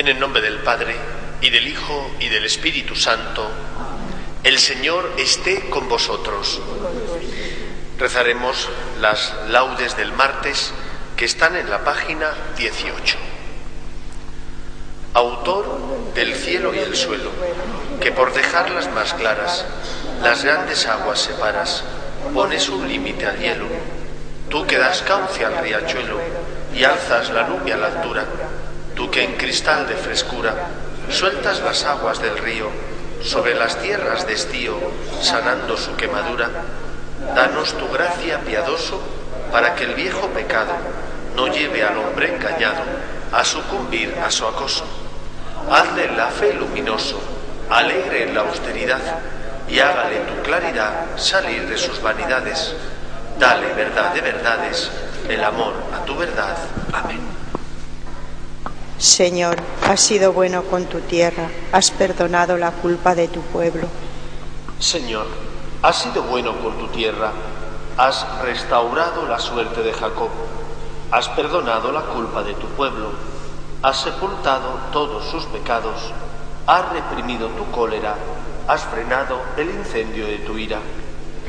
En el nombre del Padre, y del Hijo, y del Espíritu Santo, el Señor esté con vosotros. Rezaremos las laudes del martes que están en la página 18. Autor del cielo y el suelo, que por dejarlas más claras, las grandes aguas separas, pones un límite al hielo. Tú que das cauce al riachuelo y alzas la nube a la altura, tú que en cristal de frescura sueltas las aguas del río sobre las tierras de estío, sanando su quemadura, danos tu gracia piadoso para que el viejo pecado no lleve al hombre engañado a sucumbir a su acoso. Hazle la fe luminoso, alegre en la austeridad, y hágale tu claridad salir de sus vanidades. Dale verdad de verdades, el amor a tu verdad. Amén. Señor, has sido bueno con tu tierra, has perdonado la culpa de tu pueblo. Señor, has sido bueno con tu tierra, has restaurado la suerte de Jacob, has perdonado la culpa de tu pueblo, has sepultado todos sus pecados, has reprimido tu cólera, has frenado el incendio de tu ira.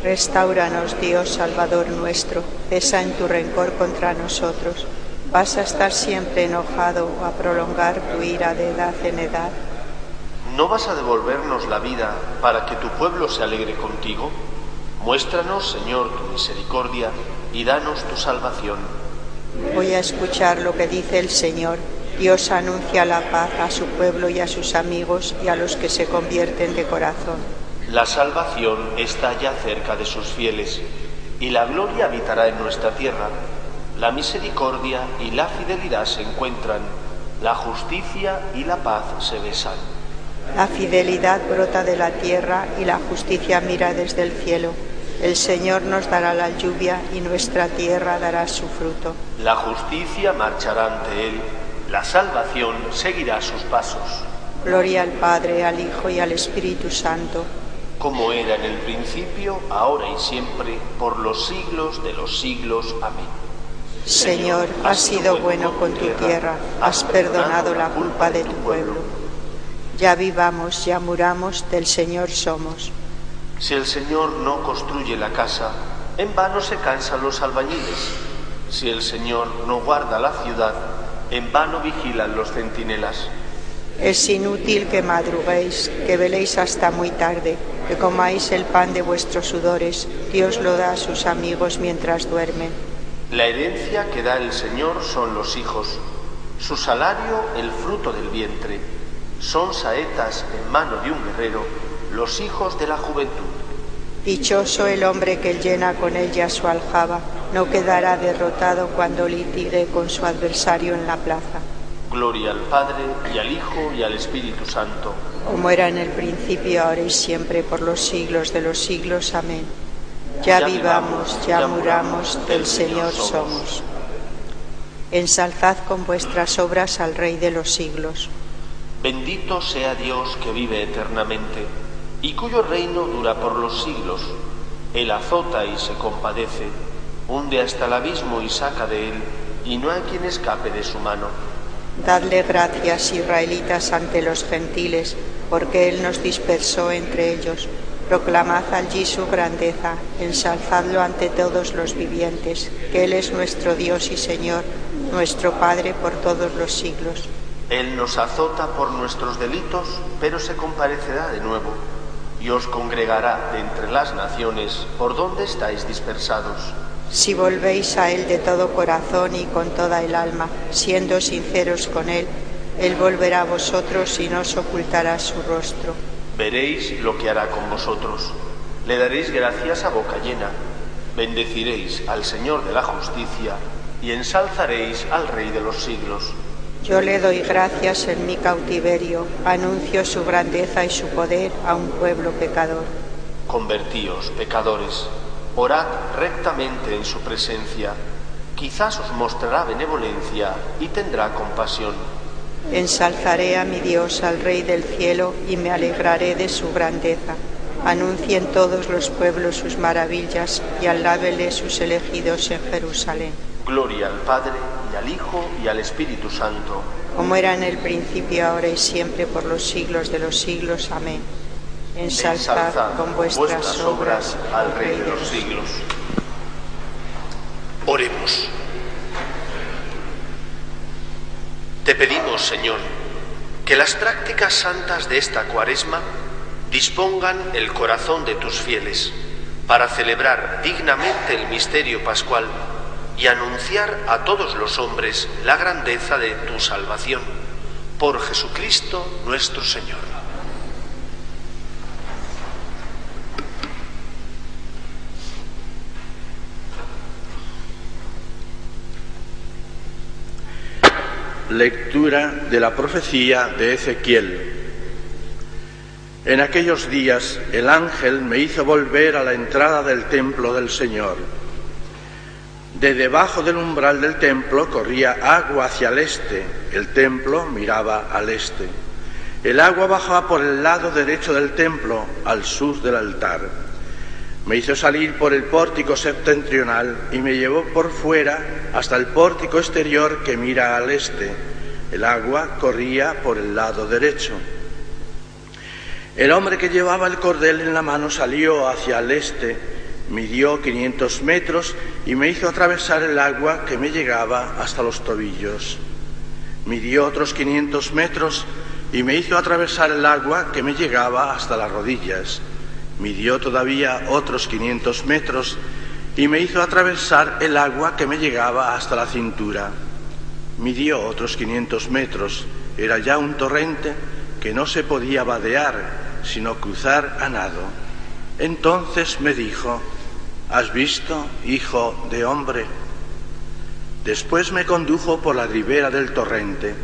Restauranos, Dios Salvador nuestro, cesa en tu rencor contra nosotros. ¿Vas a estar siempre enojado o a prolongar tu ira de edad en edad? ¿No vas a devolvernos la vida para que tu pueblo se alegre contigo? Muéstranos, Señor, tu misericordia y danos tu salvación. Voy a escuchar lo que dice el Señor. Dios anuncia la paz a su pueblo y a sus amigos y a los que se convierten de corazón. La salvación está ya cerca de sus fieles y la gloria habitará en nuestra tierra. La misericordia y la fidelidad se encuentran, la justicia y la paz se besan. La fidelidad brota de la tierra y la justicia mira desde el cielo. El Señor nos dará la lluvia y nuestra tierra dará su fruto. La justicia marchará ante él, la salvación seguirá sus pasos. Gloria al Padre, al Hijo y al Espíritu Santo. Como era en el principio, ahora y siempre, por los siglos de los siglos. Amén. Señor, has sido bueno con tu tierra, has perdonado la culpa de tu pueblo. Ya vivamos, ya muramos, del Señor somos. Si el Señor no construye la casa, en vano se cansan los albañiles. Si el Señor no guarda la ciudad, en vano vigilan los centinelas. Es inútil que madruguéis, que veléis hasta muy tarde, que comáis el pan de vuestros sudores. Dios lo da a sus amigos mientras duermen. La herencia que da el Señor son los hijos, su salario el fruto del vientre. Son saetas en mano de un guerrero, los hijos de la juventud. Dichoso el hombre que llena con ella su aljaba, no quedará derrotado cuando litigue con su adversario en la plaza. Gloria al Padre y al Hijo y al Espíritu Santo. Como era en el principio, ahora y siempre, por los siglos de los siglos. Amén. Ya vivamos, ya muramos, del Señor somos. Ensalzad con vuestras obras al Rey de los siglos. Bendito sea Dios que vive eternamente y cuyo reino dura por los siglos. Él azota y se compadece, hunde hasta el abismo y saca de él, y no hay quien escape de su mano. Dadle gracias, israelitas, ante los gentiles, porque Él nos dispersó entre ellos. Proclamad allí su grandeza, ensalzadlo ante todos los vivientes, que Él es nuestro Dios y Señor, nuestro Padre por todos los siglos. Él nos azota por nuestros delitos, pero se comparecerá de nuevo y os congregará de entre las naciones por donde estáis dispersados. Si volvéis a Él de todo corazón y con toda el alma, siendo sinceros con Él, Él volverá a vosotros y no os ocultará su rostro. Veréis lo que hará con vosotros. Le daréis gracias a boca llena. Bendeciréis al Señor de la justicia y ensalzaréis al Rey de los siglos. Yo le doy gracias en mi cautiverio, anuncio su grandeza y su poder a un pueblo pecador. Convertíos, pecadores, orad rectamente en su presencia. Quizás os mostrará benevolencia y tendrá compasión. Ensalzaré a mi Dios, al Rey del cielo, y me alegraré de su grandeza. Anuncien todos los pueblos sus maravillas y alábele sus elegidos en Jerusalén. Gloria al Padre y al Hijo y al Espíritu Santo. como era en el principio, ahora y siempre, por los siglos de los siglos. Amén. Ensalzad Ensalzad con vuestras obras al Rey de los siglos. Oremos. Señor, que las prácticas santas de esta cuaresma dispongan el corazón de tus fieles para celebrar dignamente el misterio pascual y anunciar a todos los hombres la grandeza de tu salvación. Por Jesucristo nuestro Señor. Lectura de la profecía de Ezequiel. En aquellos días el ángel me hizo volver a la entrada del templo del Señor. De debajo del umbral del templo corría agua hacia el este, el templo miraba al este. El agua bajaba por el lado derecho del templo, al sur del altar. Me hizo salir por el pórtico septentrional y me llevó por fuera hasta el pórtico exterior que mira al este. El agua corría por el lado derecho. El hombre que llevaba el cordel en la mano salió hacia el este, midió 500 metros y me hizo atravesar el agua que me llegaba hasta los tobillos. Midió otros 500 metros y me hizo atravesar el agua que me llegaba hasta las rodillas. Midió todavía otros 500 metros y me hizo atravesar el agua que me llegaba hasta la cintura. Midió otros 500 metros. Era ya un torrente que no se podía vadear, sino cruzar a nado. Entonces me dijo, ¿has visto, hijo de hombre? Después me condujo por la ribera del torrente.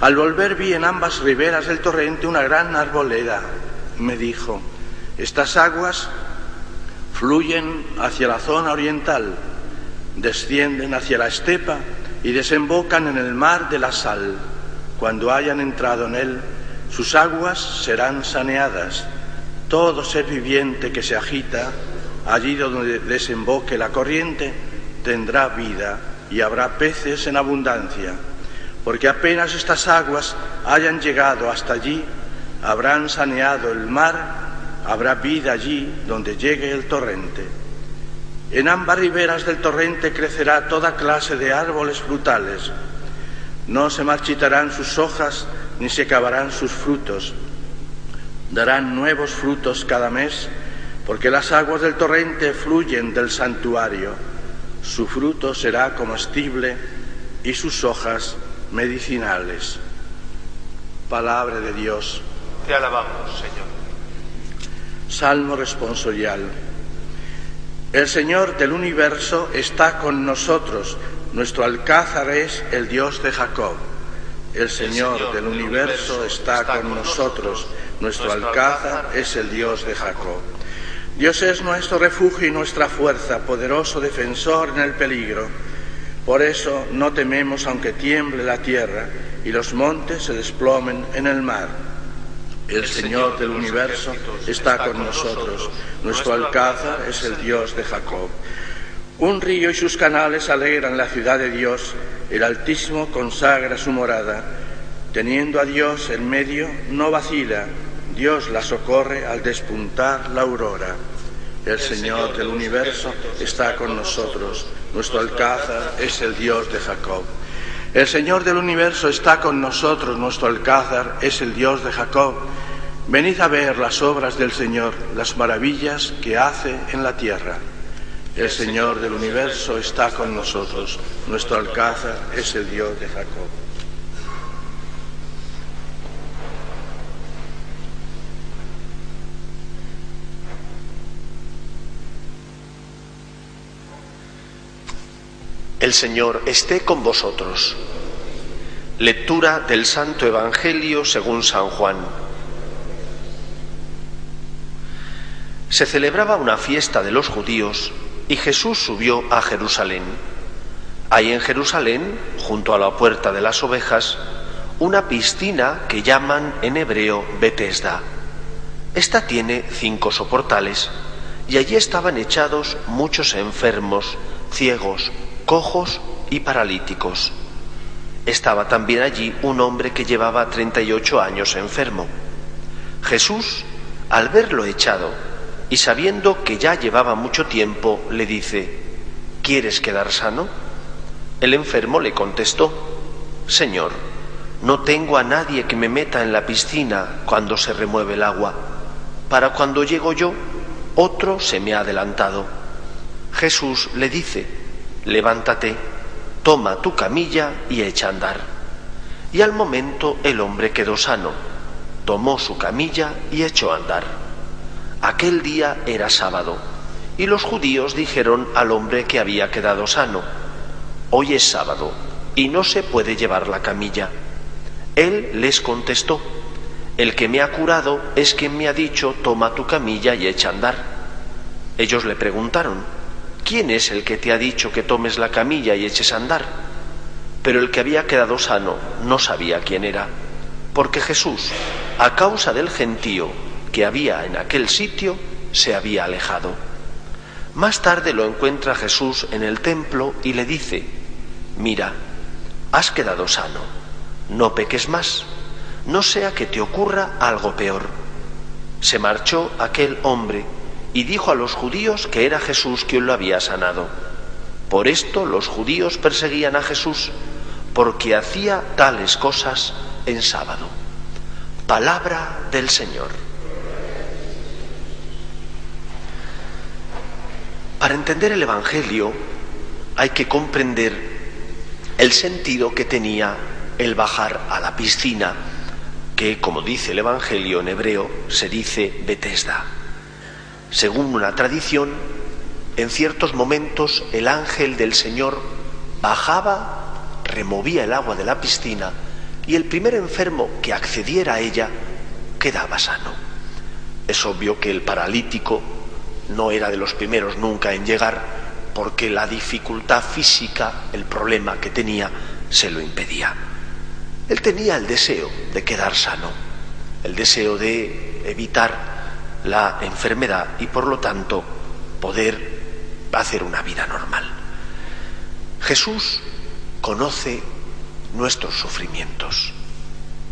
Al volver vi en ambas riberas del torrente una gran arboleda. Me dijo, estas aguas fluyen hacia la zona oriental, descienden hacia la estepa y desembocan en el mar de la sal. Cuando hayan entrado en él, sus aguas serán saneadas. Todo ser viviente que se agita, allí donde desemboque la corriente, tendrá vida y habrá peces en abundancia. Porque apenas estas aguas hayan llegado hasta allí, habrán saneado el mar, habrá vida allí donde llegue el torrente. En ambas riberas del torrente crecerá toda clase de árboles frutales. No se marchitarán sus hojas ni se acabarán sus frutos. Darán nuevos frutos cada mes, porque las aguas del torrente fluyen del santuario. Su fruto será comestible y sus hojas medicinales. Palabra de Dios. Te alabamos, Señor. Salmo responsorial. El Señor del universo está con nosotros. Nuestro alcázar es el Dios de Jacob. El Señor del universo está con nosotros. Nuestro alcázar es el Dios de Jacob. Dios es nuestro refugio y nuestra fuerza, poderoso defensor en el peligro. Por eso no tememos aunque tiemble la tierra y los montes se desplomen en el mar. El Señor del universo está con nosotros. Nuestro alcázar es el Dios de Jacob. Un río y sus canales alegran la ciudad de Dios. El Altísimo consagra su morada. Teniendo a Dios en medio, no vacila. Dios la socorre al despuntar la aurora. El Señor del universo está con nosotros. Nuestro alcázar es el Dios de Jacob. El Señor del universo está con nosotros. Nuestro alcázar es el Dios de Jacob. Venid a ver las obras del Señor, las maravillas que hace en la tierra. El Señor del universo está con nosotros. Nuestro alcázar es el Dios de Jacob. El Señor esté con vosotros. Lectura del Santo Evangelio según San Juan. Se celebraba una fiesta de los judíos y Jesús subió a Jerusalén. Hay en Jerusalén, junto a la puerta de las ovejas, una piscina que llaman en hebreo Betesda. Esta tiene cinco soportales y allí estaban echados muchos enfermos, ciegos, cojos y paralíticos. Estaba también allí un hombre que llevaba 38 años enfermo. Jesús, al verlo echado y sabiendo que ya llevaba mucho tiempo, le dice, ¿quieres quedar sano? El enfermo le contestó, Señor, no tengo a nadie que me meta en la piscina cuando se remueve el agua. Para cuando llego yo, otro se me ha adelantado. Jesús le dice, levántate, toma tu camilla y echa a andar. Y al momento el hombre quedó sano, tomó su camilla y echó a andar. Aquel día era sábado, y los judíos dijeron al hombre que había quedado sano, hoy es sábado, y no se puede llevar la camilla. Él les contestó, el que me ha curado es quien me ha dicho, toma tu camilla y echa a andar. Ellos le preguntaron, ¿quién es el que te ha dicho que tomes la camilla y eches a andar? Pero el que había quedado sano no sabía quién era, porque Jesús, a causa del gentío que había en aquel sitio, se había alejado. Más tarde lo encuentra Jesús en el templo y le dice, mira, has quedado sano, no peques más, no sea que te ocurra algo peor. Se marchó aquel hombre y dijo a los judíos que era Jesús quien lo había sanado. Por esto los judíos perseguían a Jesús, porque hacía tales cosas en sábado. Palabra del Señor. Para entender el Evangelio hay que comprender el sentido que tenía el bajar a la piscina, que, como dice el Evangelio en hebreo, se dice Betesda. Según una tradición, en ciertos momentos el ángel del Señor bajaba, removía el agua de la piscina y el primer enfermo que accediera a ella quedaba sano. Es obvio que el paralítico no era de los primeros nunca en llegar porque la dificultad física, el problema que tenía, se lo impedía. Él tenía el deseo de quedar sano, el deseo de evitar la enfermedad y por lo tanto poder hacer una vida normal. Jesús conoce nuestros sufrimientos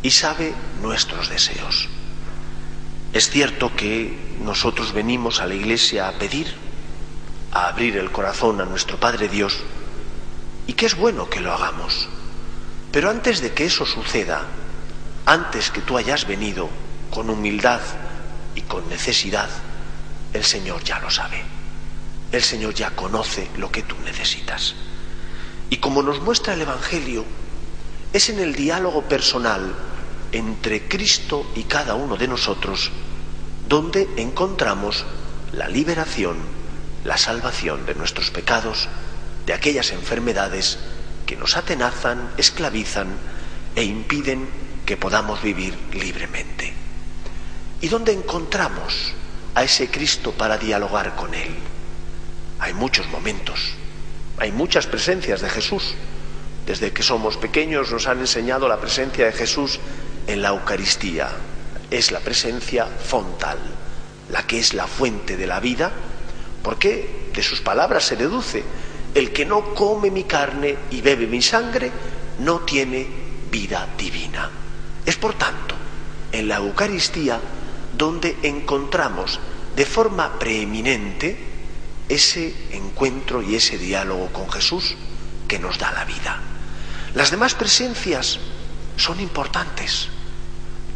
y sabe nuestros deseos. Es cierto que nosotros venimos a la iglesia a pedir, a abrir el corazón a nuestro Padre Dios, y que es bueno que lo hagamos. Pero antes de que eso suceda, antes que tú hayas venido con humildad y con necesidad, el Señor ya lo sabe. El Señor ya conoce lo que tú necesitas. Y como nos muestra el Evangelio, es en el diálogo personal entre Cristo y cada uno de nosotros donde encontramos la liberación, la salvación de nuestros pecados, de aquellas enfermedades que nos atenazan, esclavizan e impiden que podamos vivir libremente. ¿Y dónde encontramos a ese Cristo para dialogar con Él? Hay muchos momentos, hay muchas presencias de Jesús. Desde que somos pequeños nos han enseñado la presencia de Jesús en la Eucaristía. Es la presencia fontal, la que es la fuente de la vida, porque de sus palabras se deduce, el que no come mi carne y bebe mi sangre no tiene vida divina. Es por tanto en la Eucaristía donde encontramos de forma preeminente ese encuentro y ese diálogo con Jesús que nos da la vida. Las demás presencias son importantes.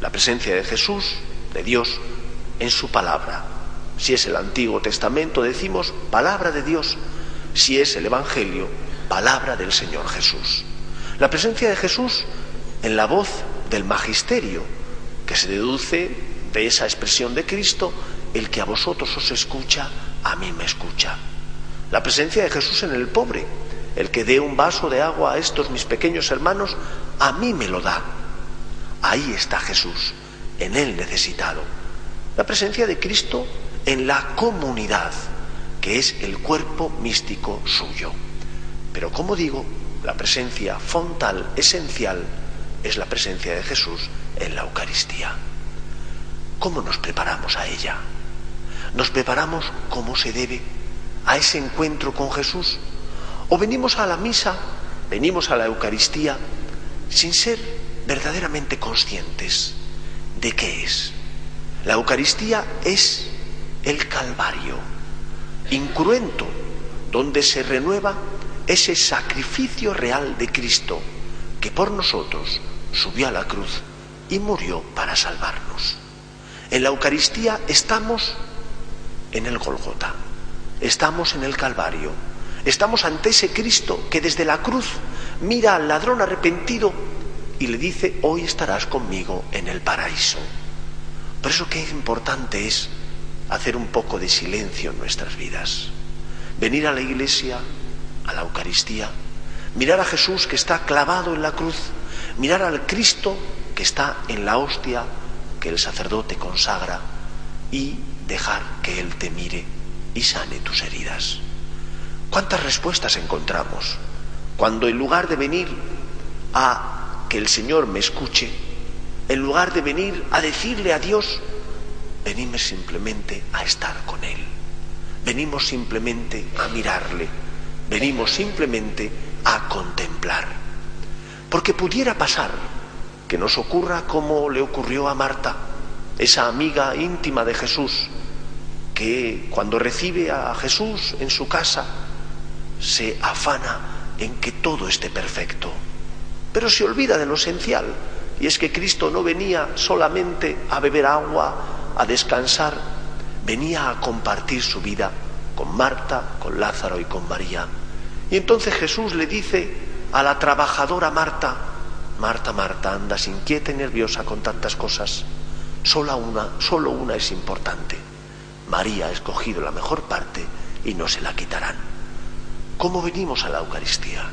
La presencia de Jesús, de Dios, en su palabra. Si es el Antiguo Testamento, decimos palabra de Dios. Si es el Evangelio, palabra del Señor Jesús. La presencia de Jesús en la voz del magisterio, que se deduce de esa expresión de Cristo, el que a vosotros os escucha, a mí me escucha. La presencia de Jesús en el pobre, el que dé un vaso de agua a estos mis pequeños hermanos, a mí me lo da. Ahí está Jesús, en el necesitado. La presencia de Cristo en la comunidad, que es el cuerpo místico suyo. Pero como digo, la presencia fontal, esencial, es la presencia de Jesús en la Eucaristía. ¿Cómo nos preparamos a ella? ¿Nos preparamos como se debe a ese encuentro con Jesús? ¿O venimos a la misa, venimos a la Eucaristía sin ser verdaderamente conscientes de qué es. La Eucaristía es el Calvario, incruento, donde se renueva ese sacrificio real de Cristo que por nosotros subió a la cruz y murió para salvarnos. En la Eucaristía estamos en el Golgota, estamos en el Calvario, estamos ante ese Cristo que desde la cruz mira al ladrón arrepentido y le dice, hoy estarás conmigo en el paraíso. Por eso qué importante es hacer un poco de silencio en nuestras vidas. Venir a la iglesia, a la Eucaristía, mirar a Jesús que está clavado en la cruz, mirar al Cristo que está en la hostia que el sacerdote consagra y dejar que Él te mire y sane tus heridas. ¿Cuántas respuestas encontramos cuando en lugar de venir a que el Señor me escuche, en lugar de venir a decirle a Dios, venimos simplemente a estar con Él, venimos simplemente a mirarle, venimos simplemente a contemplar. Porque pudiera pasar que nos ocurra como le ocurrió a Marta, esa amiga íntima de Jesús, que cuando recibe a Jesús en su casa se afana en que todo esté perfecto, pero se olvida de lo esencial, y es que Cristo no venía solamente a beber agua, a descansar, venía a compartir su vida con Marta, con Lázaro y con María. Y entonces Jesús le dice a la trabajadora Marta, Marta, Marta, andas inquieta y nerviosa con tantas cosas. Solo una, solo una es importante. María ha escogido la mejor parte y no se la quitarán. ¿Cómo venimos a la Eucaristía?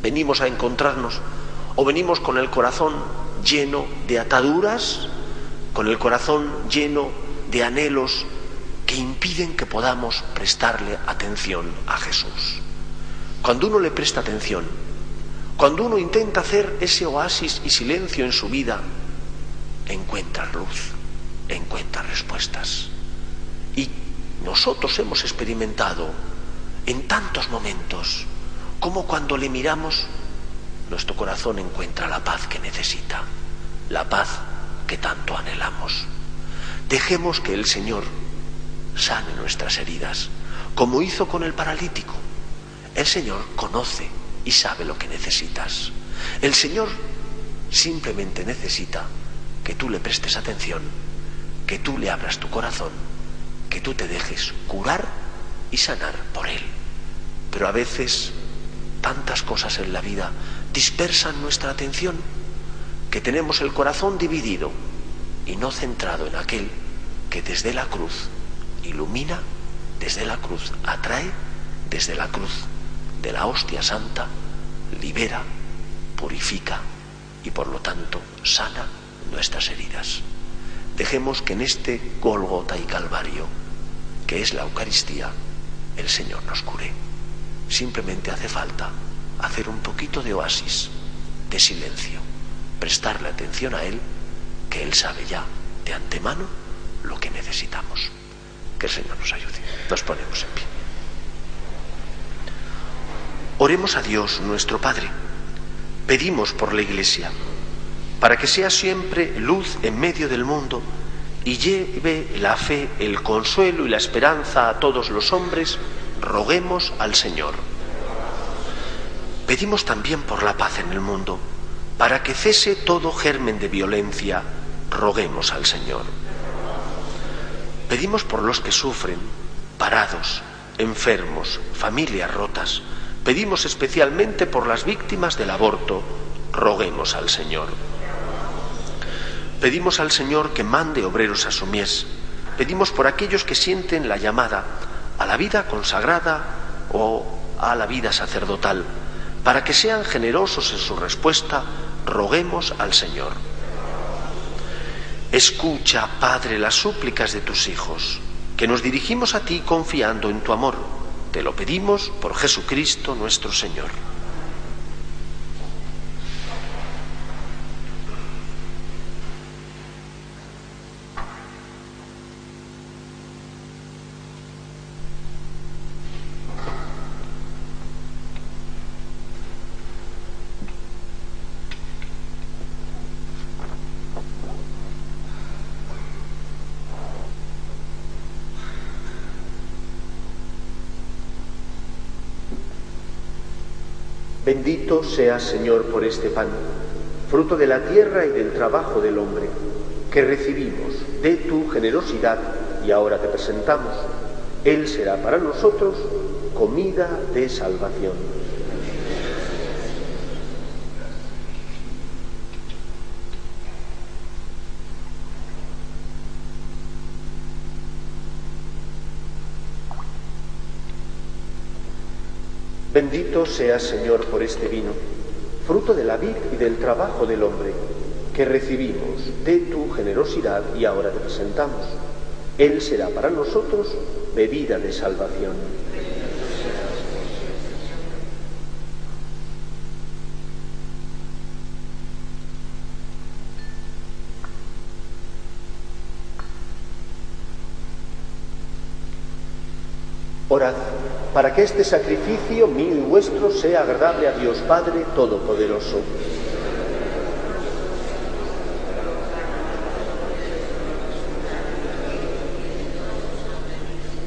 ¿Venimos a encontrarnos o venimos con el corazón lleno de ataduras, con el corazón lleno de anhelos que impiden que podamos prestarle atención a Jesús? Cuando uno le presta atención, cuando uno intenta hacer ese oasis y silencio en su vida, encuentra luz, encuentra respuestas. Y nosotros hemos experimentado en tantos momentos como cuando le miramos, nuestro corazón encuentra la paz que necesita, la paz que tanto anhelamos. Dejemos que el Señor sane nuestras heridas, como hizo con el paralítico. El Señor conoce y sabe lo que necesitas. El Señor simplemente necesita que tú le prestes atención, que tú le abras tu corazón, que tú te dejes curar y sanar por Él. Pero a veces tantas cosas en la vida dispersan nuestra atención que tenemos el corazón dividido y no centrado en aquel que desde la cruz ilumina, desde la cruz atrae, desde la cruz de la hostia santa, libera, purifica y por lo tanto sana nuestras heridas. Dejemos que en este Golgota y Calvario, que es la Eucaristía, el Señor nos cure. Simplemente hace falta hacer un poquito de oasis, de silencio, prestarle atención a Él, que Él sabe ya de antemano lo que necesitamos. Que el Señor nos ayude. Nos ponemos en pie. Oremos a Dios nuestro Padre. Pedimos por la Iglesia, para que sea siempre luz en medio del mundo y lleve la fe, el consuelo y la esperanza a todos los hombres, roguemos al Señor. Pedimos también por la paz en el mundo, para que cese todo germen de violencia, roguemos al Señor. Pedimos por los que sufren, parados, enfermos, familias rotas, Pedimos especialmente por las víctimas del aborto, roguemos al Señor. Pedimos al Señor que mande obreros a su mies. Pedimos por aquellos que sienten la llamada a la vida consagrada o a la vida sacerdotal. Para que sean generosos en su respuesta, roguemos al Señor. Escucha, Padre, las súplicas de tus hijos, que nos dirigimos a ti confiando en tu amor te lo pedimos por Jesucristo nuestro Señor. Bendito seas, Señor, por este pan, fruto de la tierra y del trabajo del hombre, que recibimos de tu generosidad y ahora te presentamos. Él será para nosotros comida de salvación. Bendito seas, Señor, por este vino, fruto de la vid y del trabajo del hombre, que recibimos de tu generosidad y ahora te presentamos. Él será para nosotros bebida de salvación. Orad para que este sacrificio mío y vuestro sea agradable a Dios Padre Todopoderoso.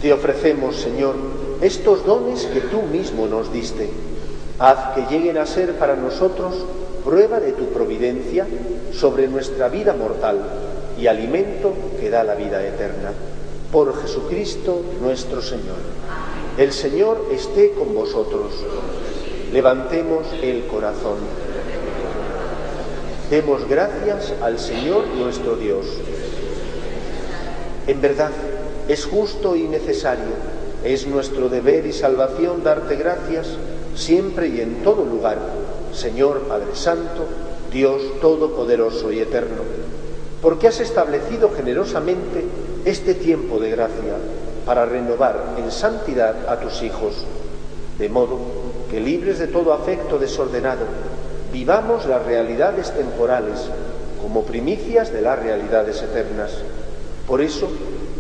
Te ofrecemos, Señor, estos dones que tú mismo nos diste. Haz que lleguen a ser para nosotros prueba de tu providencia sobre nuestra vida mortal y alimento que da la vida eterna. Por Jesucristo nuestro Señor. El Señor esté con vosotros. Levantemos el corazón. Demos gracias al Señor nuestro Dios. En verdad, es justo y necesario, es nuestro deber y salvación darte gracias siempre y en todo lugar, Señor Padre Santo, Dios Todopoderoso y Eterno, porque has establecido generosamente este tiempo de gracia para renovar en santidad a tus hijos, de modo que libres de todo afecto desordenado, vivamos las realidades temporales como primicias de las realidades eternas. Por eso,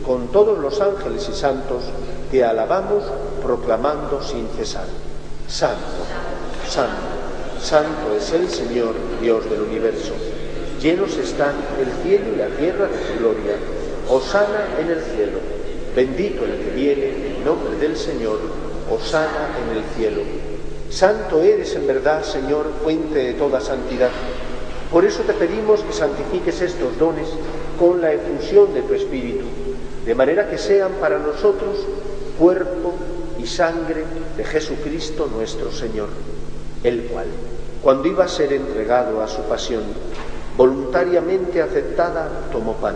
con todos los ángeles y santos, te alabamos proclamando sin cesar. Santo, santo, santo es el Señor, Dios del universo. Llenos están el cielo y la tierra de tu gloria. Osana en el cielo. Bendito el que viene en nombre del Señor. Osana en el cielo. Santo eres en verdad, Señor, fuente de toda santidad. Por eso te pedimos que santifiques estos dones con la efusión de tu Espíritu, de manera que sean para nosotros cuerpo y sangre de Jesucristo nuestro Señor, el cual, cuando iba a ser entregado a su pasión, voluntariamente aceptada, tomó pan,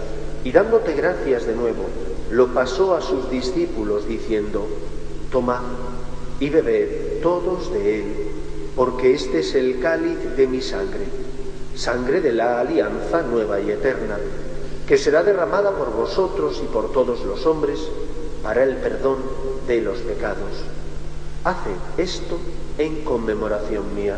y dándote gracias de nuevo, lo pasó a sus discípulos diciendo, tomad y bebed todos de él, porque este es el cáliz de mi sangre, sangre de la alianza nueva y eterna, que será derramada por vosotros y por todos los hombres para el perdón de los pecados. Haced esto en conmemoración mía.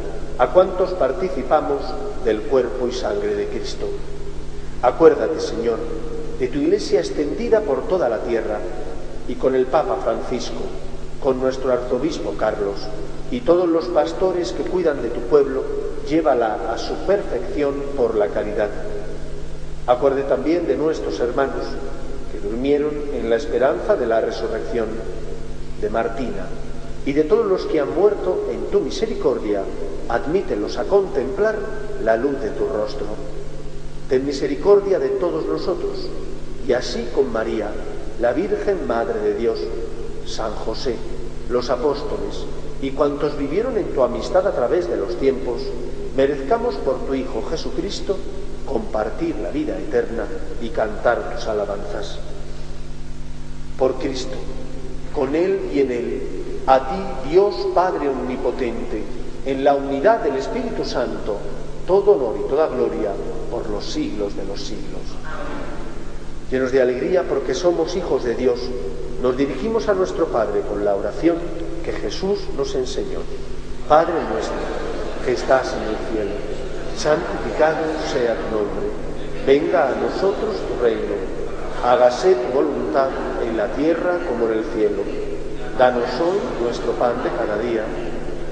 a cuantos participamos del cuerpo y sangre de Cristo. Acuérdate, Señor, de tu iglesia extendida por toda la tierra y con el Papa Francisco, con nuestro arzobispo Carlos y todos los pastores que cuidan de tu pueblo, llévala a su perfección por la caridad. Acuerde también de nuestros hermanos que durmieron en la esperanza de la resurrección, de Martina y de todos los que han muerto en tu misericordia, admítelos a contemplar la luz de tu rostro. ten misericordia de todos nosotros, y así con María, la Virgen Madre de Dios, San José, los apóstoles y cuantos vivieron en tu amistad a través de los tiempos, merezcamos por tu Hijo Jesucristo compartir la vida eterna y cantar tus alabanzas. Por Cristo, con Él y en Él, a ti, Dios Padre Omnipotente, en la unidad del Espíritu Santo, todo honor y toda gloria por los siglos de los siglos. Llenos de alegría porque somos hijos de Dios, nos dirigimos a nuestro Padre con la oración que Jesús nos enseñó. Padre nuestro, que estás en el cielo, santificado sea tu nombre, venga a nosotros tu reino, hágase tu voluntad en la tierra como en el cielo. Danos hoy nuestro pan de cada día,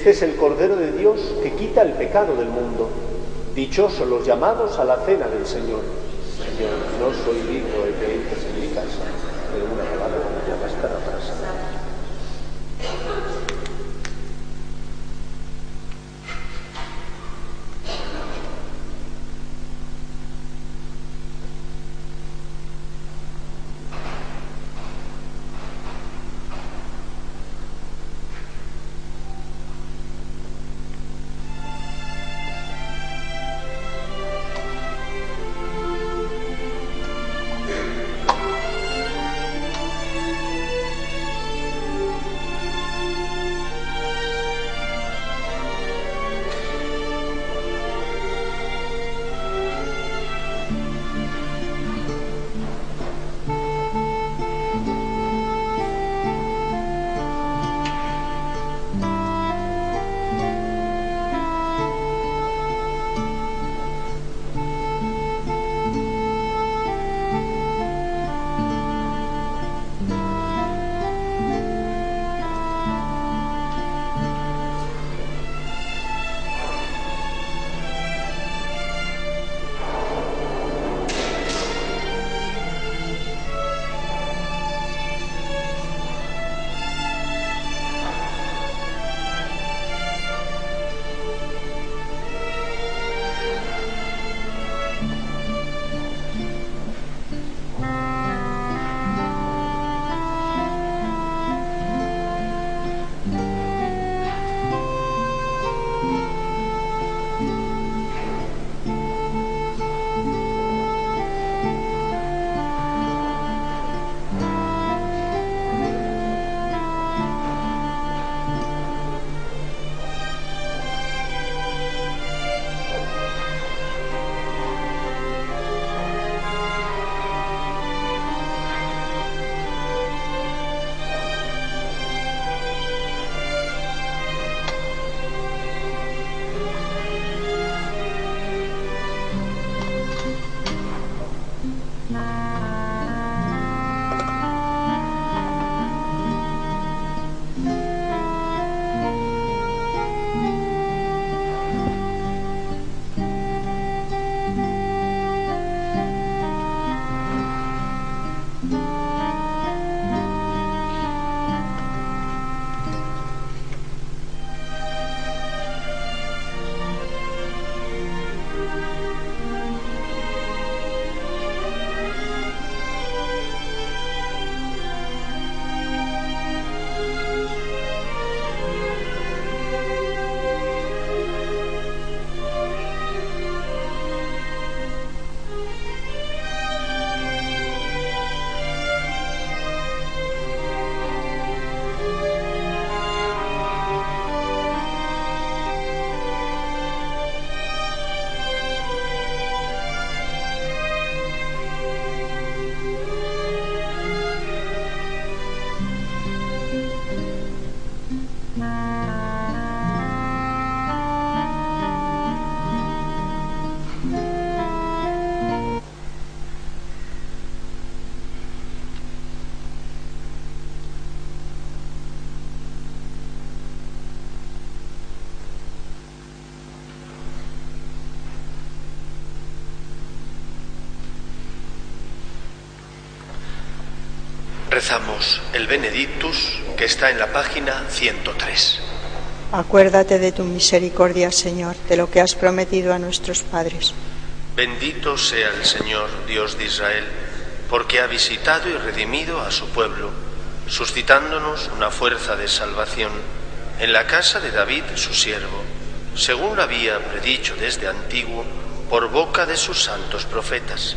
Este es el Cordero de Dios que quita el pecado del mundo. Dichosos los llamados a la cena del Señor. Señor, no soy digno de que entres en mi casa, pero una palabra ya bastará para sanar. Rezamos el Benedictus que está en la página 103. Acuérdate de tu misericordia, Señor, de lo que has prometido a nuestros padres. Bendito sea el Señor, Dios de Israel, porque ha visitado y redimido a su pueblo, suscitándonos una fuerza de salvación en la casa de David, su siervo, según lo había predicho desde antiguo por boca de sus santos profetas.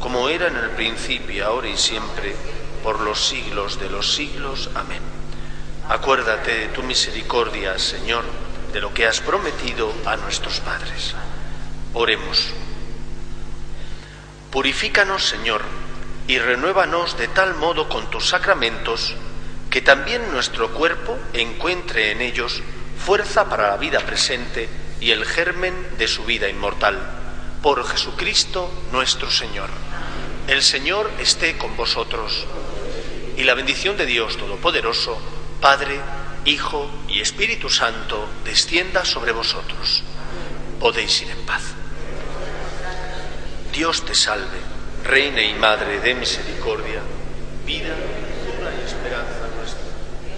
como era en el principio, ahora y siempre, por los siglos de los siglos. Amén. Acuérdate de tu misericordia, Señor, de lo que has prometido a nuestros padres. Oremos. Purifícanos, Señor, y renuévanos de tal modo con tus sacramentos que también nuestro cuerpo encuentre en ellos fuerza para la vida presente y el germen de su vida inmortal. Por Jesucristo nuestro Señor. El Señor esté con vosotros. Y la bendición de Dios Todopoderoso, Padre, Hijo y Espíritu Santo, descienda sobre vosotros. Podéis ir en paz. Dios te salve, Reina y Madre de misericordia, vida, dulzura y esperanza nuestra.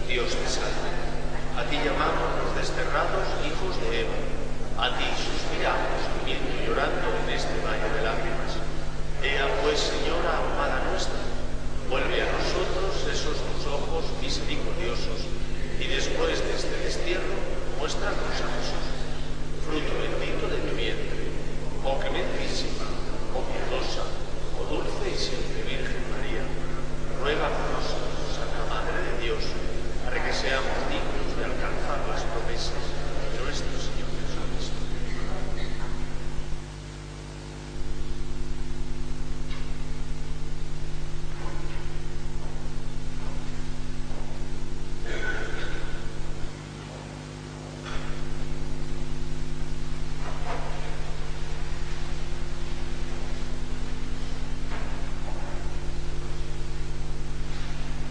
Dios te salve. A ti llamamos los desterrados hijos de Eva. A ti suspiramos, gimiendo y llorando en este valle de lágrimas. Ea pues, Señora, amada nuestra, vuelve a nosotros esos tus ojos misericordiosos, y después de este destierro, muéstranos a Jesús, fruto bendito de tu vientre, oh clementísima, oh piadosa, oh dulce y siempre Virgen María, ruega por nosotros, Santa Madre de Dios, para que seamos dignos de alcanzar las promesas